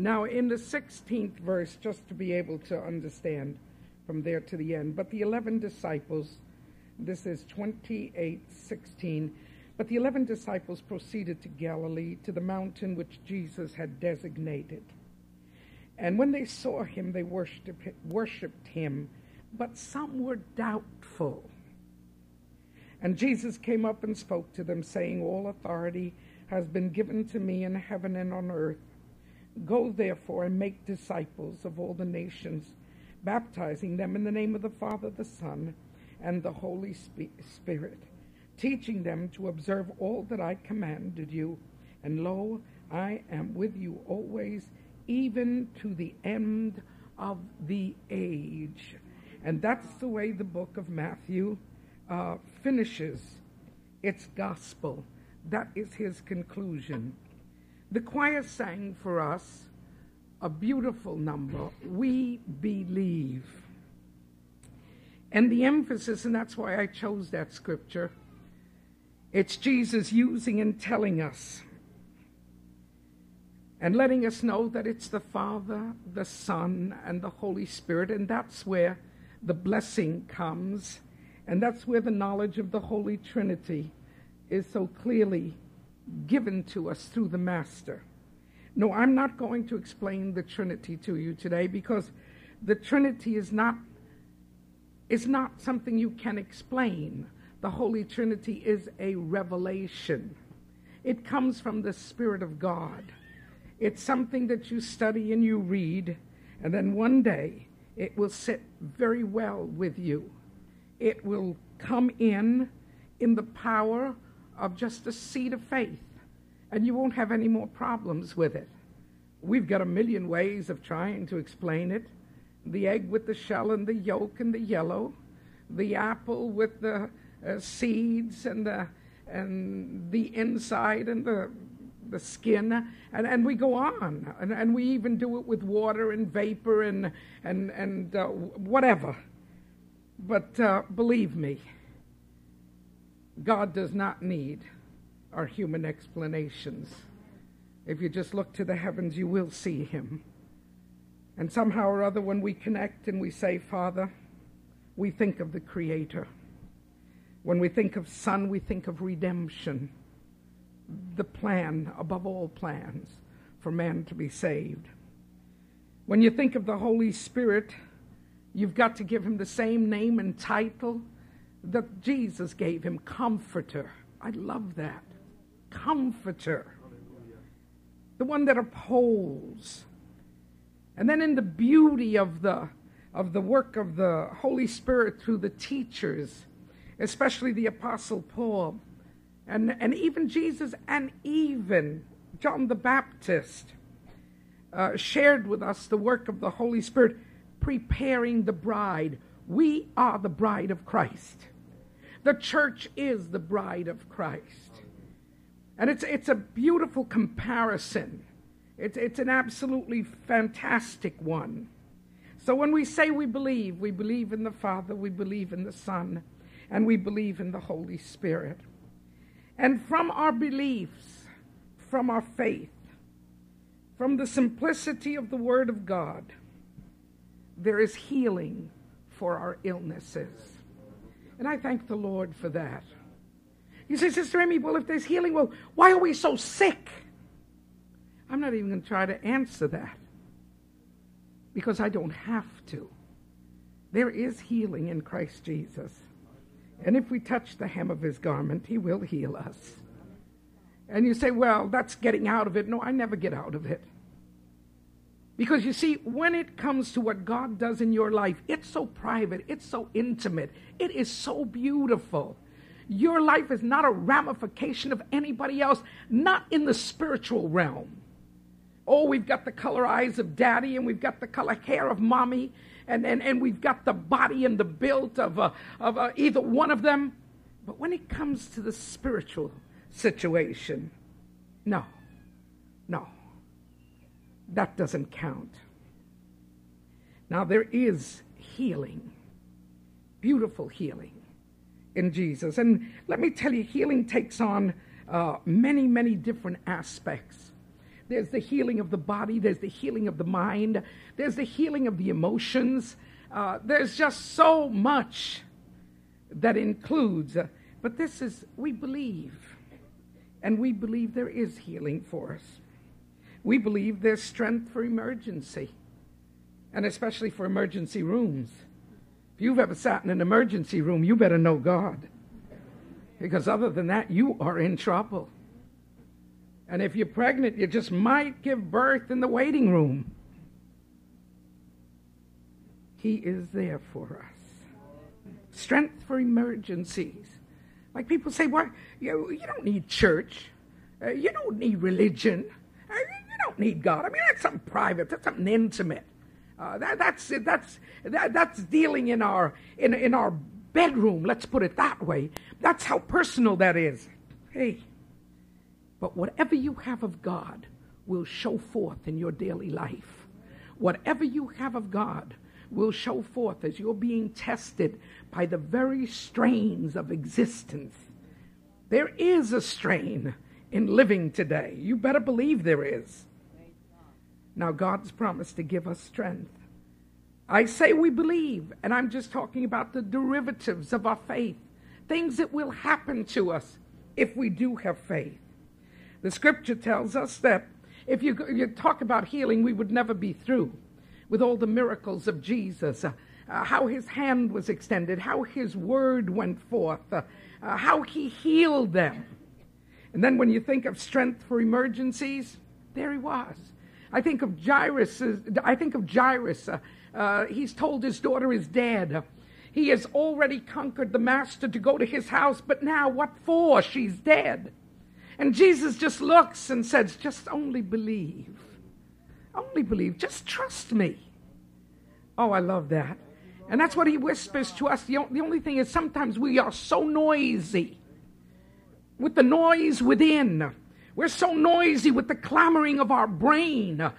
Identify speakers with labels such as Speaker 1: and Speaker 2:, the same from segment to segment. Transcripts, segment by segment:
Speaker 1: Now, in the 16th verse, just to be able to understand from there to the end, but the 11 disciples, this is 28 16, but the 11 disciples proceeded to Galilee, to the mountain which Jesus had designated. And when they saw him, they worshiped him, but some were doubtful. And Jesus came up and spoke to them, saying, All authority has been given to me in heaven and on earth. Go therefore and make disciples of all the nations, baptizing them in the name of the Father, the Son, and the Holy Spirit, teaching them to observe all that I commanded you. And lo, I am with you always, even to the end of the age. And that's the way the book of Matthew uh, finishes its gospel. That is his conclusion. The choir sang for us a beautiful number, We Believe. And the emphasis, and that's why I chose that scripture, it's Jesus using and telling us and letting us know that it's the Father, the Son, and the Holy Spirit, and that's where the blessing comes, and that's where the knowledge of the Holy Trinity is so clearly given to us through the Master. No, I'm not going to explain the Trinity to you today because the Trinity is not is not something you can explain. The Holy Trinity is a revelation. It comes from the Spirit of God. It's something that you study and you read, and then one day it will sit very well with you. It will come in in the power of just a seed of faith, and you won't have any more problems with it. We've got a million ways of trying to explain it the egg with the shell and the yolk and the yellow, the apple with the uh, seeds and the, and the inside and the, the skin, and, and we go on. And, and we even do it with water and vapor and, and, and uh, whatever. But uh, believe me, God does not need our human explanations. If you just look to the heavens, you will see him. And somehow or other, when we connect and we say, Father, we think of the Creator. When we think of Son, we think of redemption, the plan above all plans for man to be saved. When you think of the Holy Spirit, you've got to give him the same name and title that Jesus gave him Comforter. I love that. Comforter. The one that upholds. And then in the beauty of the of the work of the Holy Spirit through the teachers, especially the Apostle Paul, and, and even Jesus, and even John the Baptist, uh, shared with us the work of the Holy Spirit, preparing the bride. We are the bride of Christ. The church is the bride of Christ. And it's, it's a beautiful comparison. It's, it's an absolutely fantastic one. So when we say we believe, we believe in the Father, we believe in the Son, and we believe in the Holy Spirit. And from our beliefs, from our faith, from the simplicity of the Word of God, there is healing for our illnesses. And I thank the Lord for that. You say, Sister Amy, well, if there's healing, well, why are we so sick? I'm not even going to try to answer that because I don't have to. There is healing in Christ Jesus. And if we touch the hem of his garment, he will heal us. And you say, well, that's getting out of it. No, I never get out of it. Because you see, when it comes to what God does in your life, it's so private, it's so intimate, it is so beautiful. Your life is not a ramification of anybody else, not in the spiritual realm. Oh, we've got the color eyes of daddy, and we've got the color hair of mommy, and, and, and we've got the body and the build of, uh, of uh, either one of them. But when it comes to the spiritual situation, no, no. That doesn't count. Now, there is healing, beautiful healing in Jesus. And let me tell you, healing takes on uh, many, many different aspects. There's the healing of the body, there's the healing of the mind, there's the healing of the emotions. Uh, there's just so much that includes. Uh, but this is, we believe. And we believe there is healing for us. We believe there's strength for emergency, and especially for emergency rooms. If you've ever sat in an emergency room, you better know God. Because other than that, you are in trouble. And if you're pregnant, you just might give birth in the waiting room. He is there for us. Strength for emergencies. Like people say, well, you, you don't need church. Uh, you don't need religion. Don't need God. I mean, that's something private. That's something intimate. Uh, that, that's that's that, that's dealing in our in in our bedroom. Let's put it that way. That's how personal that is. Hey, but whatever you have of God will show forth in your daily life. Whatever you have of God will show forth as you're being tested by the very strains of existence. There is a strain in living today. You better believe there is. Now, God's promised to give us strength. I say we believe, and I'm just talking about the derivatives of our faith, things that will happen to us if we do have faith. The scripture tells us that if you, you talk about healing, we would never be through with all the miracles of Jesus. Uh, uh, how his hand was extended, how his word went forth, uh, uh, how he healed them. And then when you think of strength for emergencies, there he was. I think of Jairus. I think of Jairus. Uh, uh, he's told his daughter is dead. He has already conquered the master to go to his house, but now what for? She's dead. And Jesus just looks and says, Just only believe. Only believe. Just trust me. Oh, I love that. And that's what he whispers to us. The only thing is, sometimes we are so noisy with the noise within. We're so noisy with the clamoring of our brain. Uh,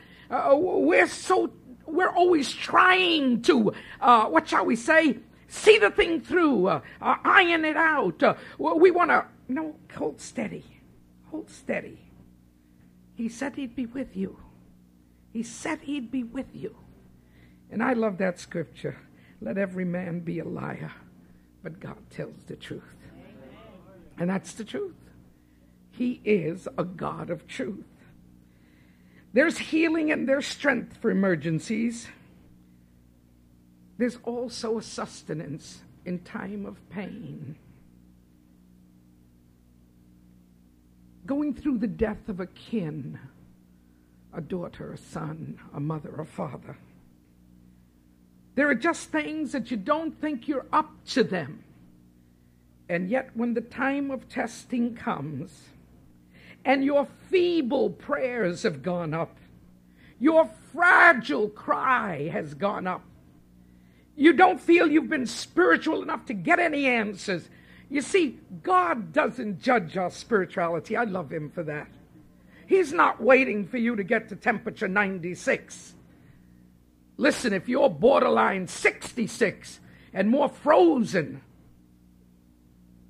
Speaker 1: we're so we're always trying to uh, what shall we say see the thing through uh, uh iron it out uh, we want to no hold steady Hold steady. He said he'd be with you. He said he'd be with you. And I love that scripture. Let every man be a liar, but God tells the truth. And that's the truth. He is a God of truth. There's healing and there's strength for emergencies. There's also a sustenance in time of pain. going through the death of a kin, a daughter, a son, a mother, a father. There are just things that you don't think you're up to them. And yet, when the time of testing comes, and your feeble prayers have gone up, your fragile cry has gone up, you don't feel you've been spiritual enough to get any answers. You see, God doesn't judge our spirituality. I love Him for that. He's not waiting for you to get to temperature 96. Listen, if you're borderline 66 and more frozen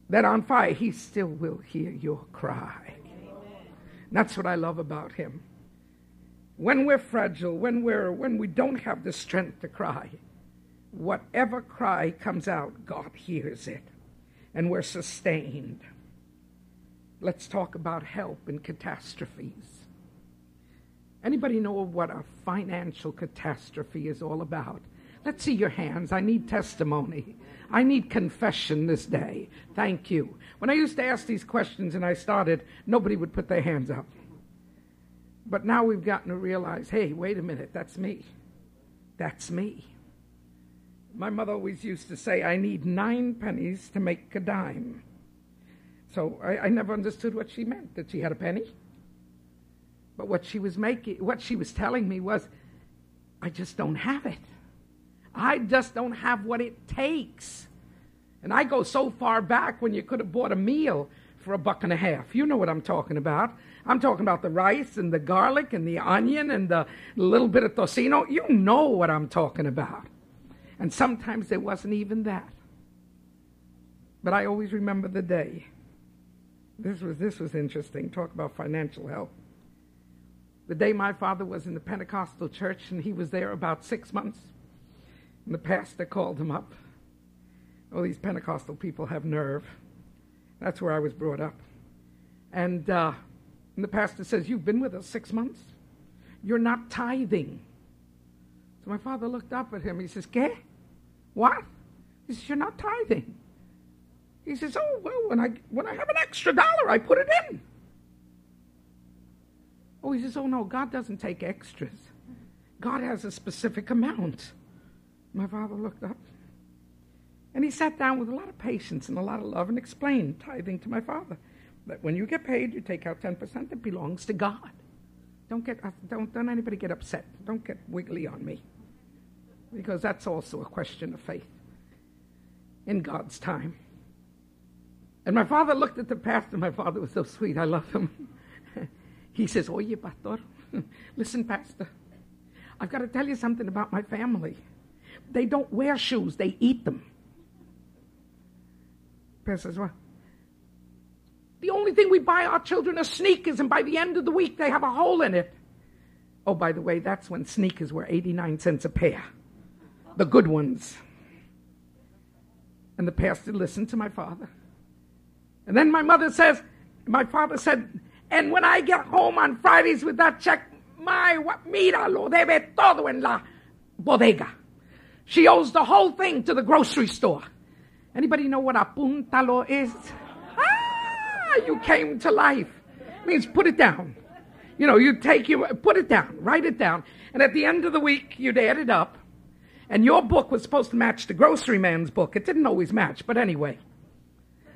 Speaker 1: than on fire, He still will hear your cry. That's what I love about Him. When we're fragile, when, we're, when we don't have the strength to cry, whatever cry comes out, God hears it and we're sustained. Let's talk about help in catastrophes. Anybody know what a financial catastrophe is all about? Let's see your hands. I need testimony. I need confession this day. Thank you. When I used to ask these questions and I started, nobody would put their hands up. But now we've gotten to realize hey, wait a minute, that's me. That's me. My mother always used to say, I need nine pennies to make a dime. So I, I never understood what she meant, that she had a penny. But what she was making, what she was telling me was, I just don't have it. I just don't have what it takes. And I go so far back when you could have bought a meal for a buck and a half. You know what I'm talking about. I'm talking about the rice and the garlic and the onion and the little bit of tocino. You know what I'm talking about. And sometimes there wasn't even that. But I always remember the day. This was, this was interesting. Talk about financial help. the day my father was in the Pentecostal church, and he was there about six months. And the pastor called him up. Oh, these Pentecostal people have nerve. That's where I was brought up. And, uh, and the pastor says, You've been with us six months. You're not tithing. So my father looked up at him. He says, ¿Qué? What? He says, You're not tithing. He says, Oh, well, when I, when I have an extra dollar, I put it in. Oh, he says, Oh, no, God doesn't take extras. God has a specific amount. My father looked up. And he sat down with a lot of patience and a lot of love and explained tithing to my father that when you get paid, you take out 10% that belongs to God. Don't get don't don't anybody get upset. Don't get wiggly on me. Because that's also a question of faith in God's time. And my father looked at the pastor. My father was so sweet. I love him. he says, Oye, pastor, listen, pastor, I've got to tell you something about my family. They don't wear shoes, they eat them. Pastor Well, the only thing we buy our children are sneakers, and by the end of the week, they have a hole in it. Oh, by the way, that's when sneakers were 89 cents a pair. The good ones. And the pastor listened to my father. And then my mother says, my father said, and when I get home on Fridays with that check, my, what mira, lo debe todo en la bodega. She owes the whole thing to the grocery store. Anybody know what apuntalo is? Ah, you came to life. It means put it down. You know, you take you put it down, write it down, and at the end of the week you'd add it up. And your book was supposed to match the grocery man's book. It didn't always match, but anyway.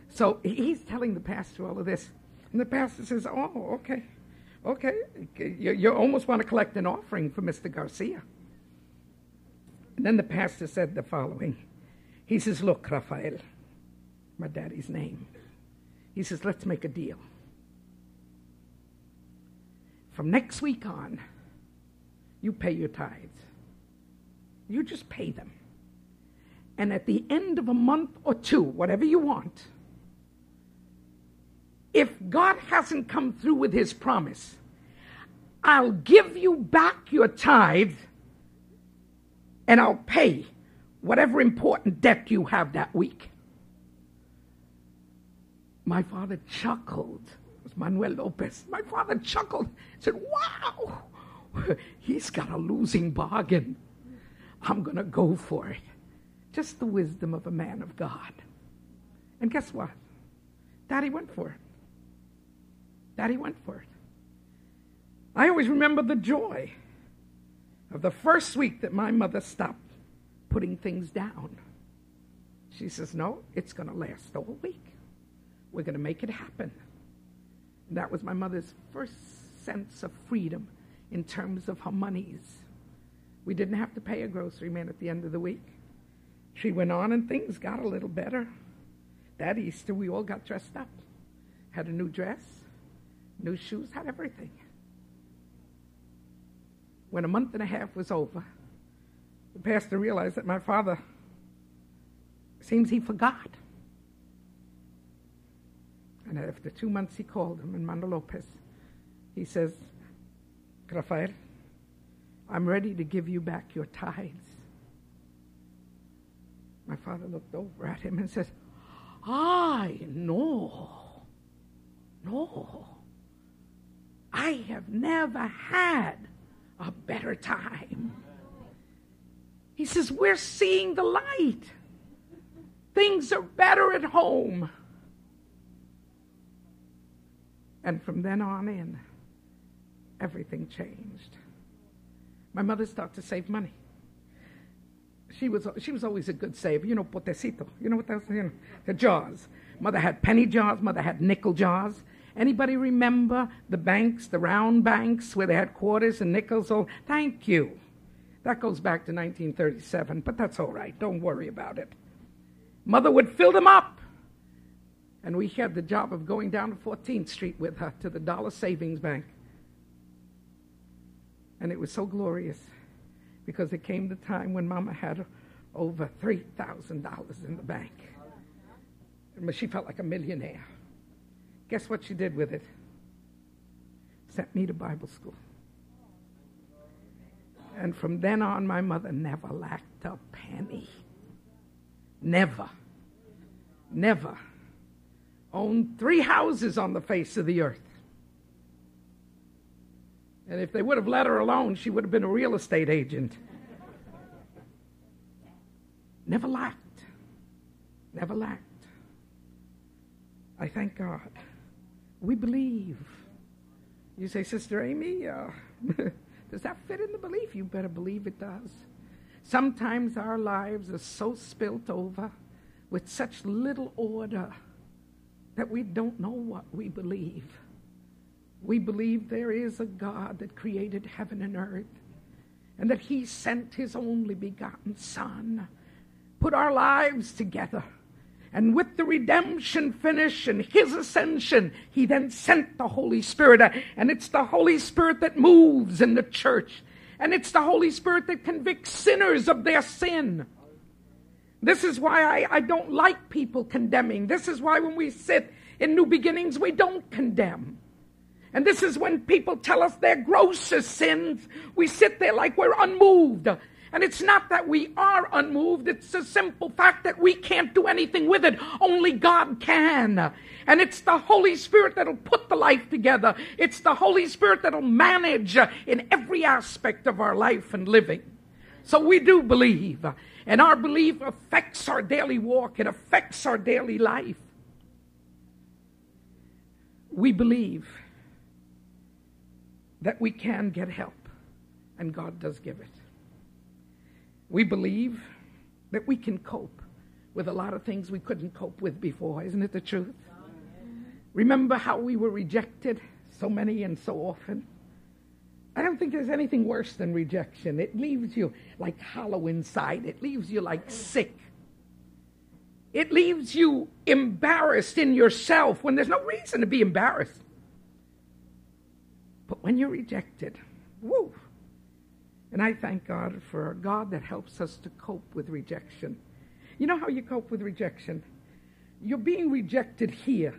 Speaker 1: So he's telling the pastor all of this, and the pastor says, "Oh, okay, okay, you, you almost want to collect an offering for Mr. Garcia." And then the pastor said the following. He says, "Look, Rafael, my daddy's name." He says, let's make a deal. From next week on, you pay your tithes. You just pay them. And at the end of a month or two, whatever you want, if God hasn't come through with his promise, I'll give you back your tithe and I'll pay whatever important debt you have that week. My father chuckled. It was Manuel Lopez. My father chuckled. Said, Wow, he's got a losing bargain. I'm going to go for it. Just the wisdom of a man of God. And guess what? Daddy went for it. Daddy went for it. I always remember the joy of the first week that my mother stopped putting things down. She says, No, it's going to last all week. We're going to make it happen. And that was my mother's first sense of freedom in terms of her monies. We didn't have to pay a grocery man at the end of the week. She went on and things got a little better. That Easter, we all got dressed up, had a new dress, new shoes, had everything. When a month and a half was over, the pastor realized that my father seems he forgot. And after two months, he called him, and Mando Lopez. He says, Rafael, I'm ready to give you back your tithes. My father looked over at him and says, I no, no. I have never had a better time. He says, We're seeing the light. Things are better at home. And from then on in, everything changed. My mother started to save money. She was, she was always a good saver. You know, potecito. You know what that was? You know, the jars. Mother had penny jars. Mother had nickel jars. Anybody remember the banks, the round banks, where they had quarters and nickels? Oh, thank you. That goes back to 1937, but that's all right. Don't worry about it. Mother would fill them up and we had the job of going down to 14th Street with her to the Dollar Savings Bank. And it was so glorious because it came the time when Mama had over $3,000 in the bank. She felt like a millionaire. Guess what she did with it? Sent me to Bible school. And from then on, my mother never lacked a penny. Never. Never. Owned three houses on the face of the earth. And if they would have let her alone, she would have been a real estate agent. Never lacked. Never lacked. I thank God. We believe. You say, Sister Amy, uh, does that fit in the belief? You better believe it does. Sometimes our lives are so spilt over with such little order that we don't know what we believe. We believe there is a God that created heaven and earth and that He sent His only begotten Son, put our lives together. And with the redemption finish and his ascension, he then sent the Holy Spirit. And it's the Holy Spirit that moves in the church. And it's the Holy Spirit that convicts sinners of their sin. This is why I, I don't like people condemning. This is why when we sit in New Beginnings, we don't condemn. And this is when people tell us their grossest sins, we sit there like we're unmoved. And it's not that we are unmoved, it's a simple fact that we can't do anything with it. Only God can. And it's the Holy Spirit that'll put the life together. It's the Holy Spirit that'll manage in every aspect of our life and living. So we do believe. And our belief affects our daily walk, it affects our daily life. We believe that we can get help, and God does give it. We believe that we can cope with a lot of things we couldn't cope with before. Isn't it the truth? Remember how we were rejected so many and so often? I don't think there's anything worse than rejection. It leaves you like hollow inside, it leaves you like sick. It leaves you embarrassed in yourself when there's no reason to be embarrassed. But when you're rejected, woo. And I thank God for a God that helps us to cope with rejection. You know how you cope with rejection? You're being rejected here,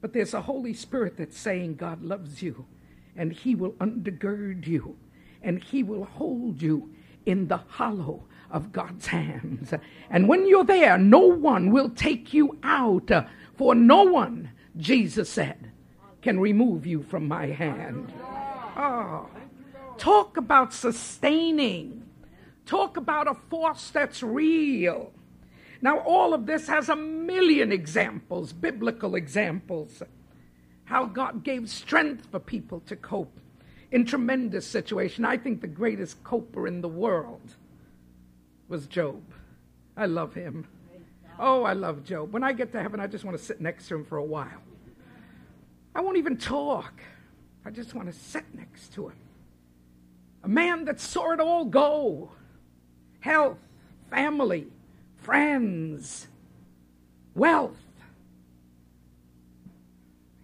Speaker 1: but there's a Holy Spirit that's saying God loves you, and He will undergird you, and He will hold you in the hollow of God's hands. And when you're there, no one will take you out, for no one, Jesus said, can remove you from my hand. Oh, talk about sustaining. Talk about a force that's real. Now, all of this has a million examples, biblical examples, how God gave strength for people to cope in tremendous situation. I think the greatest coper in the world was Job. I love him. Oh, I love Job. When I get to heaven, I just want to sit next to him for a while. I won't even talk. I just want to sit next to him. A man that saw it all go health, family, friends, wealth.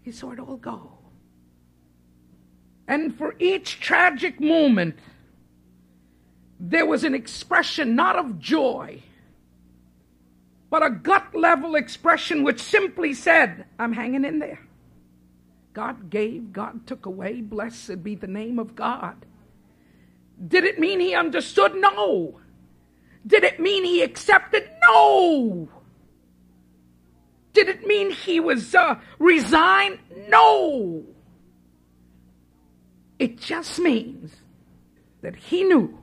Speaker 1: He saw it all go. And for each tragic moment, there was an expression not of joy, but a gut level expression which simply said, I'm hanging in there. God gave, God took away. Blessed be the name of God. Did it mean he understood? No. Did it mean he accepted? No. Did it mean he was uh, resigned? No. It just means that he knew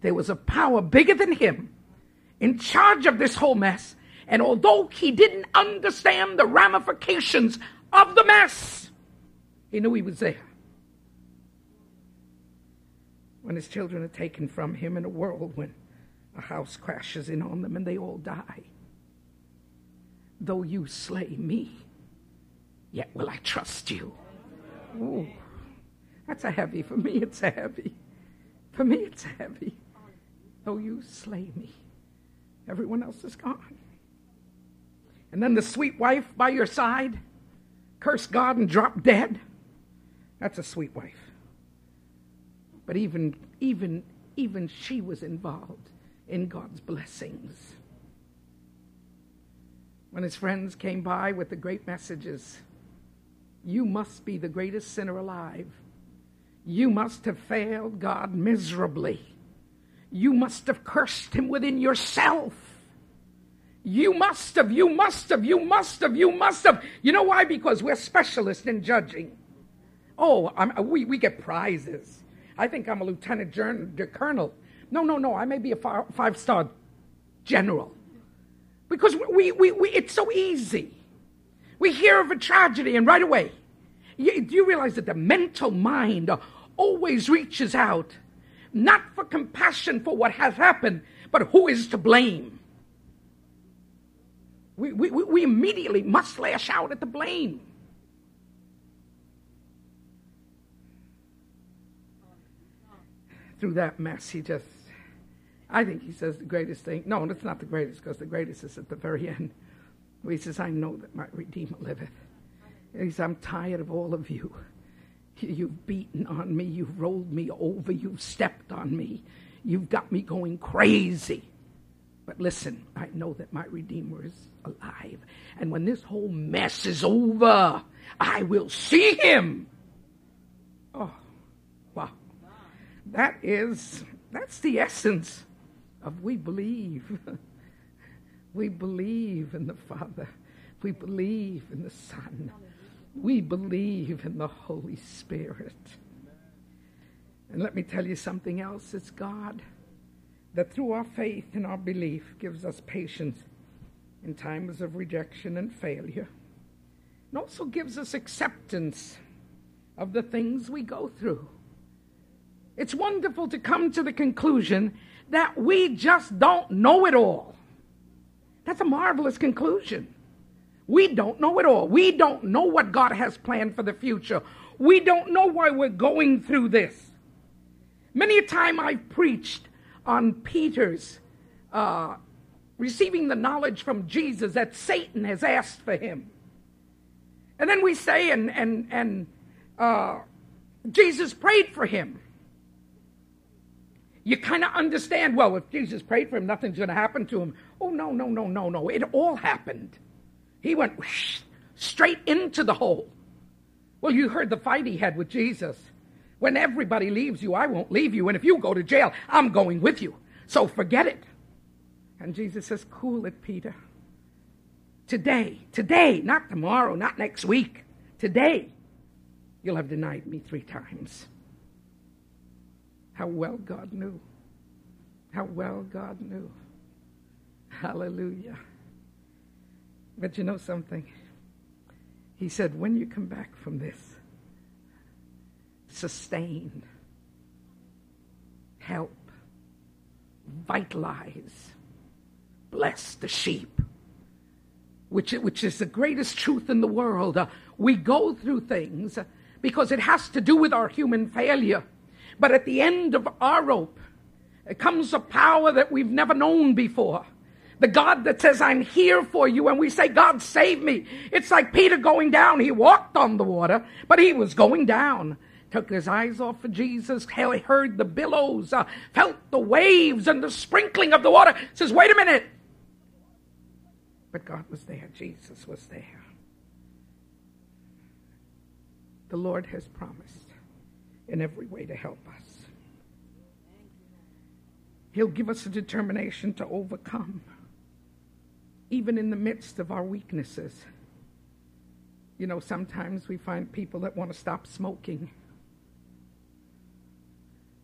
Speaker 1: there was a power bigger than him in charge of this whole mess. And although he didn't understand the ramifications of the mess. He knew he was there. When his children are taken from him in a whirlwind, a house crashes in on them and they all die. Though you slay me, yet will I trust you. Ooh, that's a heavy. For me, it's a heavy. For me, it's a heavy. Though you slay me, everyone else is gone. And then the sweet wife by your side curse God and drop dead. That's a sweet wife. But even, even, even she was involved in God's blessings. When his friends came by with the great messages, you must be the greatest sinner alive. You must have failed God miserably. You must have cursed Him within yourself. You must have, you must have, you must have, you must have. You know why? Because we're specialists in judging. Oh, I'm, we, we get prizes. I think I'm a lieutenant colonel. No, no, no. I may be a five star general. Because we, we, we, it's so easy. We hear of a tragedy and right away, you, do you realize that the mental mind always reaches out, not for compassion for what has happened, but who is to blame? We, we, we immediately must lash out at the blame. Through that mess, he just I think he says the greatest thing. No, it's not the greatest because the greatest is at the very end. He says, I know that my Redeemer liveth. He says, I'm tired of all of you. You've beaten on me. You've rolled me over. You've stepped on me. You've got me going crazy. But listen, I know that my Redeemer is alive. And when this whole mess is over, I will see him. Oh. That is, that's the essence of we believe. we believe in the Father. We believe in the Son. We believe in the Holy Spirit. And let me tell you something else it's God that through our faith and our belief gives us patience in times of rejection and failure, and also gives us acceptance of the things we go through. It's wonderful to come to the conclusion that we just don't know it all. That's a marvelous conclusion. We don't know it all. We don't know what God has planned for the future. We don't know why we're going through this. Many a time I've preached on Peter's uh, receiving the knowledge from Jesus that Satan has asked for him. And then we say, and, and, and uh, Jesus prayed for him you kind of understand, well, if Jesus prayed for him, nothing's going to happen to him. Oh, no, no, no, no, no. It all happened. He went whoosh, straight into the hole. Well, you heard the fight he had with Jesus. When everybody leaves you, I won't leave you. And if you go to jail, I'm going with you. So forget it. And Jesus says, Cool it, Peter. Today, today, not tomorrow, not next week, today, you'll have denied me three times. How well God knew. How well God knew. Hallelujah. But you know something? He said, when you come back from this, sustain, help, vitalize, bless the sheep, which, which is the greatest truth in the world. Uh, we go through things because it has to do with our human failure. But at the end of our rope, comes a power that we've never known before. The God that says, I'm here for you. And we say, God, save me. It's like Peter going down. He walked on the water, but he was going down. Took his eyes off of Jesus, heard the billows, uh, felt the waves and the sprinkling of the water. Says, wait a minute. But God was there. Jesus was there. The Lord has promised in every way to help us. He'll give us a determination to overcome, even in the midst of our weaknesses. You know, sometimes we find people that want to stop smoking.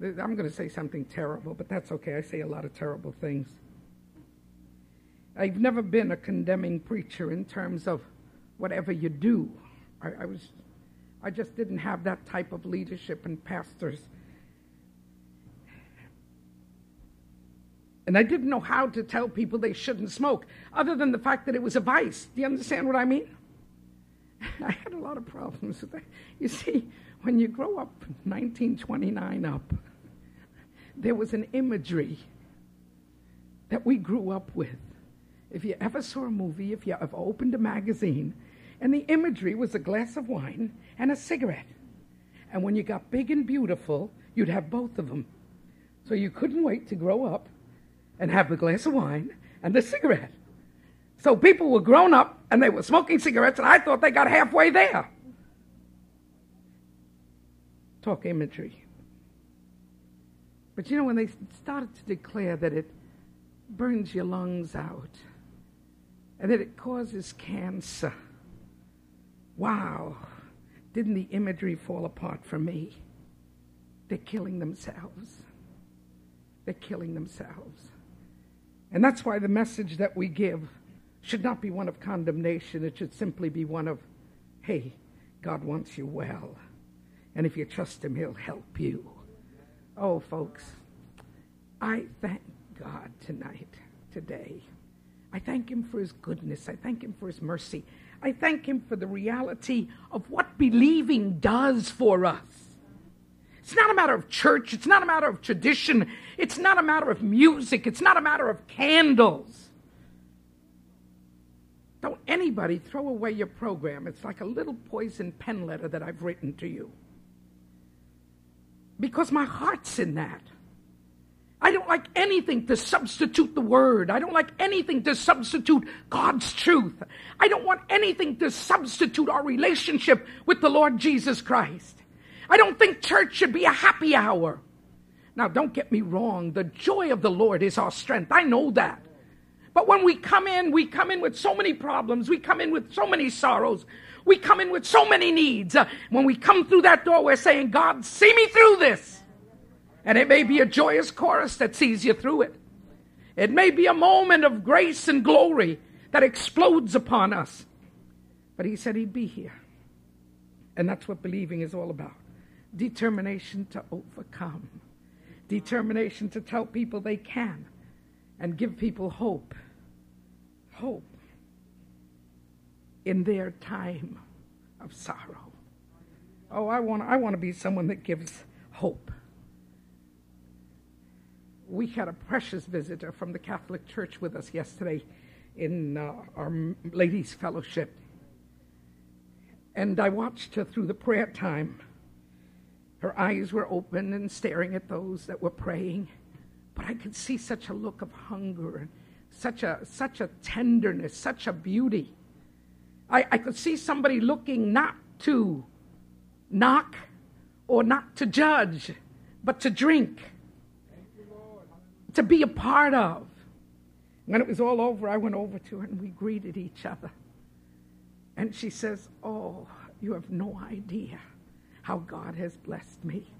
Speaker 1: I'm going to say something terrible, but that's okay. I say a lot of terrible things. I've never been a condemning preacher in terms of whatever you do. I, I was I just didn't have that type of leadership and pastors. And I didn't know how to tell people they shouldn't smoke, other than the fact that it was a vice. Do you understand what I mean? I had a lot of problems with that. You see, when you grow up 1929 up, there was an imagery that we grew up with. If you ever saw a movie, if you ever opened a magazine, and the imagery was a glass of wine and a cigarette. And when you got big and beautiful, you'd have both of them. So you couldn't wait to grow up and have the glass of wine and the cigarette. So people were grown up and they were smoking cigarettes, and I thought they got halfway there. talk imagery. But you know, when they started to declare that it burns your lungs out and that it causes cancer, wow, didn't the imagery fall apart for me? They're killing themselves. They're killing themselves. And that's why the message that we give should not be one of condemnation. It should simply be one of, hey, God wants you well. And if you trust Him, He'll help you. Oh, folks, I thank God tonight, today. I thank Him for His goodness. I thank Him for His mercy. I thank Him for the reality of what believing does for us. It's not a matter of church. It's not a matter of tradition. It's not a matter of music. It's not a matter of candles. Don't anybody throw away your program. It's like a little poison pen letter that I've written to you. Because my heart's in that. I don't like anything to substitute the word. I don't like anything to substitute God's truth. I don't want anything to substitute our relationship with the Lord Jesus Christ. I don't think church should be a happy hour. Now, don't get me wrong. The joy of the Lord is our strength. I know that. But when we come in, we come in with so many problems. We come in with so many sorrows. We come in with so many needs. Uh, when we come through that door, we're saying, God, see me through this. And it may be a joyous chorus that sees you through it. It may be a moment of grace and glory that explodes upon us. But he said he'd be here. And that's what believing is all about determination to overcome, determination to tell people they can, and give people hope. Hope in their time of sorrow. Oh, I want, I want to be someone that gives hope. We had a precious visitor from the Catholic Church with us yesterday in uh, our ladies' fellowship. And I watched her through the prayer time. Her eyes were open and staring at those that were praying. But I could see such a look of hunger and such a, such a tenderness, such a beauty. I, I could see somebody looking not to knock or not to judge, but to drink, to be a part of. When it was all over, I went over to her and we greeted each other. And she says, Oh, you have no idea how God has blessed me.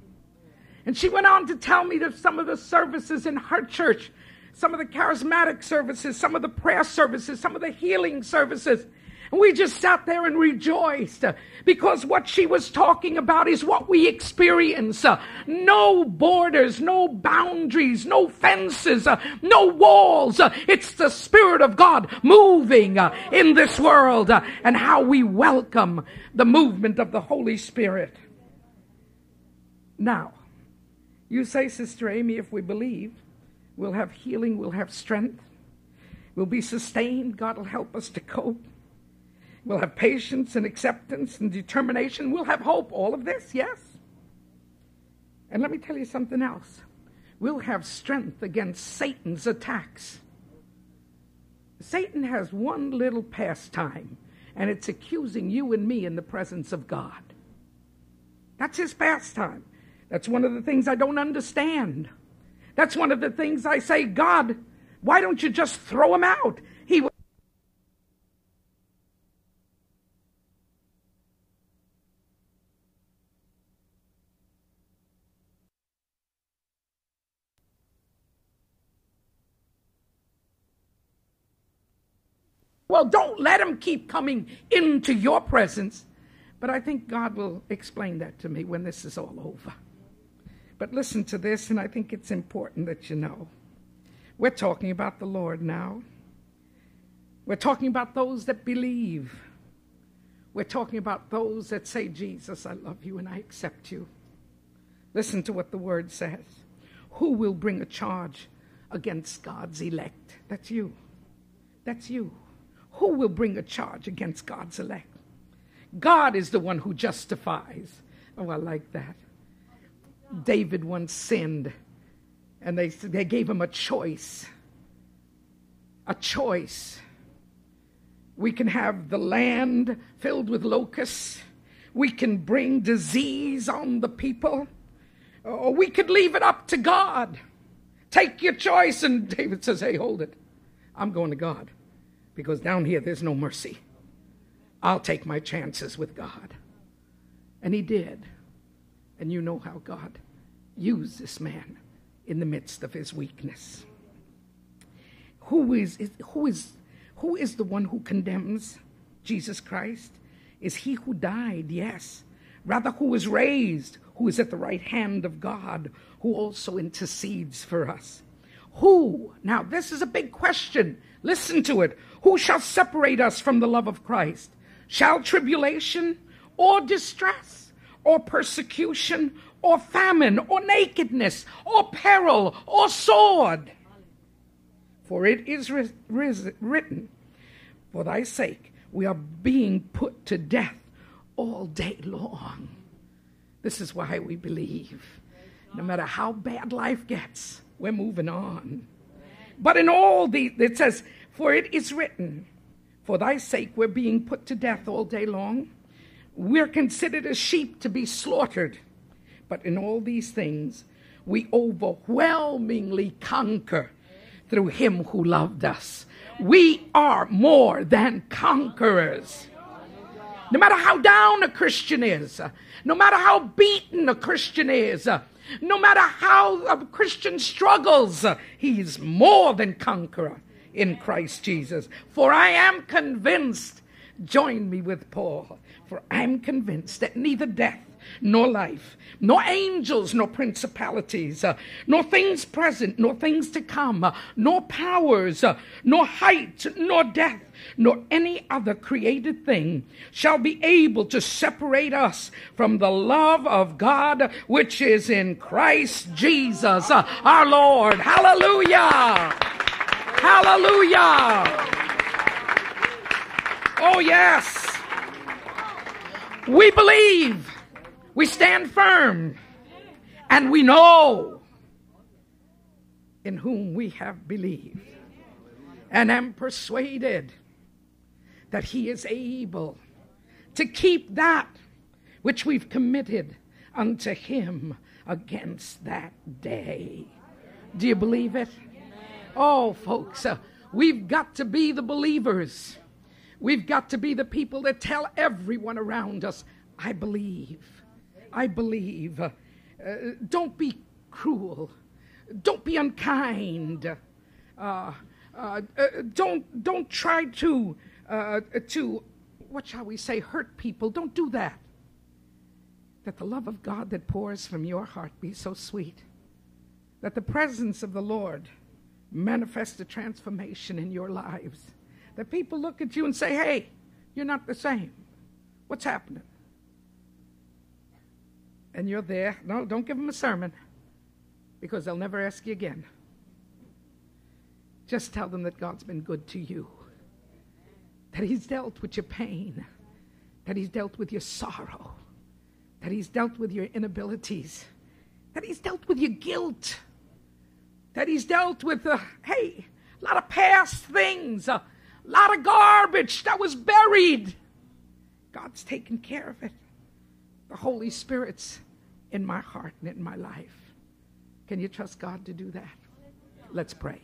Speaker 1: And she went on to tell me that some of the services in her church, some of the charismatic services, some of the prayer services, some of the healing services, and we just sat there and rejoiced uh, because what she was talking about is what we experience. Uh, no borders, no boundaries, no fences, uh, no walls. It's the Spirit of God moving in this world and how we welcome the movement of the Holy Spirit. Now, you say, Sister Amy, if we believe, we'll have healing, we'll have strength, we'll be sustained, God will help us to cope. We'll have patience and acceptance and determination. We'll have hope. All of this, yes. And let me tell you something else. We'll have strength against Satan's attacks. Satan has one little pastime, and it's accusing you and me in the presence of God. That's his pastime. That's one of the things I don't understand. That's one of the things I say, God, why don't you just throw him out? He Well, don't let him keep coming into your presence. But I think God will explain that to me when this is all over. But listen to this, and I think it's important that you know. We're talking about the Lord now. We're talking about those that believe. We're talking about those that say, Jesus, I love you and I accept you. Listen to what the word says. Who will bring a charge against God's elect? That's you. That's you. Who will bring a charge against God's elect? God is the one who justifies. Oh, I like that. David once sinned, and they, they gave him a choice. A choice. We can have the land filled with locusts. We can bring disease on the people, or we could leave it up to God. Take your choice. And David says, Hey, hold it. I'm going to God because down here there's no mercy. I'll take my chances with God. And he did. And you know how God used this man in the midst of his weakness. Who is, who is, who is the one who condemns Jesus Christ? Is he who died? Yes. Rather, who was raised, who is at the right hand of God, who also intercedes for us. Who? Now, this is a big question. Listen to it. Who shall separate us from the love of Christ? Shall tribulation or distress or persecution or famine or nakedness or peril or sword? For it is written, For thy sake we are being put to death all day long. This is why we believe. No matter how bad life gets, we're moving on. But in all the, it says, For it is written, For thy sake we're being put to death all day long. We're considered as sheep to be slaughtered. But in all these things, we overwhelmingly conquer through him who loved us. We are more than conquerors. No matter how down a Christian is, no matter how beaten a Christian is, no matter how a Christian struggles, he's more than conqueror in Christ Jesus. For I am convinced, join me with Paul, for I'm convinced that neither death nor life, nor angels, nor principalities, uh, nor things present, nor things to come, uh, nor powers, uh, nor height, nor depth, nor any other created thing shall be able to separate us from the love of God which is in Christ Jesus uh, our Lord. Hallelujah! Hallelujah! Oh, yes. We believe we stand firm and we know in whom we have believed and am persuaded that he is able to keep that which we've committed unto him against that day. Do you believe it? Oh, folks, uh, we've got to be the believers. We've got to be the people that tell everyone around us, I believe. I believe. Uh, don't be cruel. Don't be unkind. Uh, uh, uh don't don't try to uh, to what shall we say hurt people. Don't do that. That the love of God that pours from your heart be so sweet. That the presence of the Lord manifest a transformation in your lives. That people look at you and say, "Hey, you're not the same. What's happening?" and you're there. No, don't give them a sermon because they'll never ask you again. Just tell them that God's been good to you, that He's dealt with your pain, that He's dealt with your sorrow, that He's dealt with your inabilities, that He's dealt with your guilt, that He's dealt with, uh, hey, a lot of past things, a lot of garbage that was buried. God's taken care of it. The Holy Spirit's in my heart and in my life. Can you trust God to do that? Let's pray.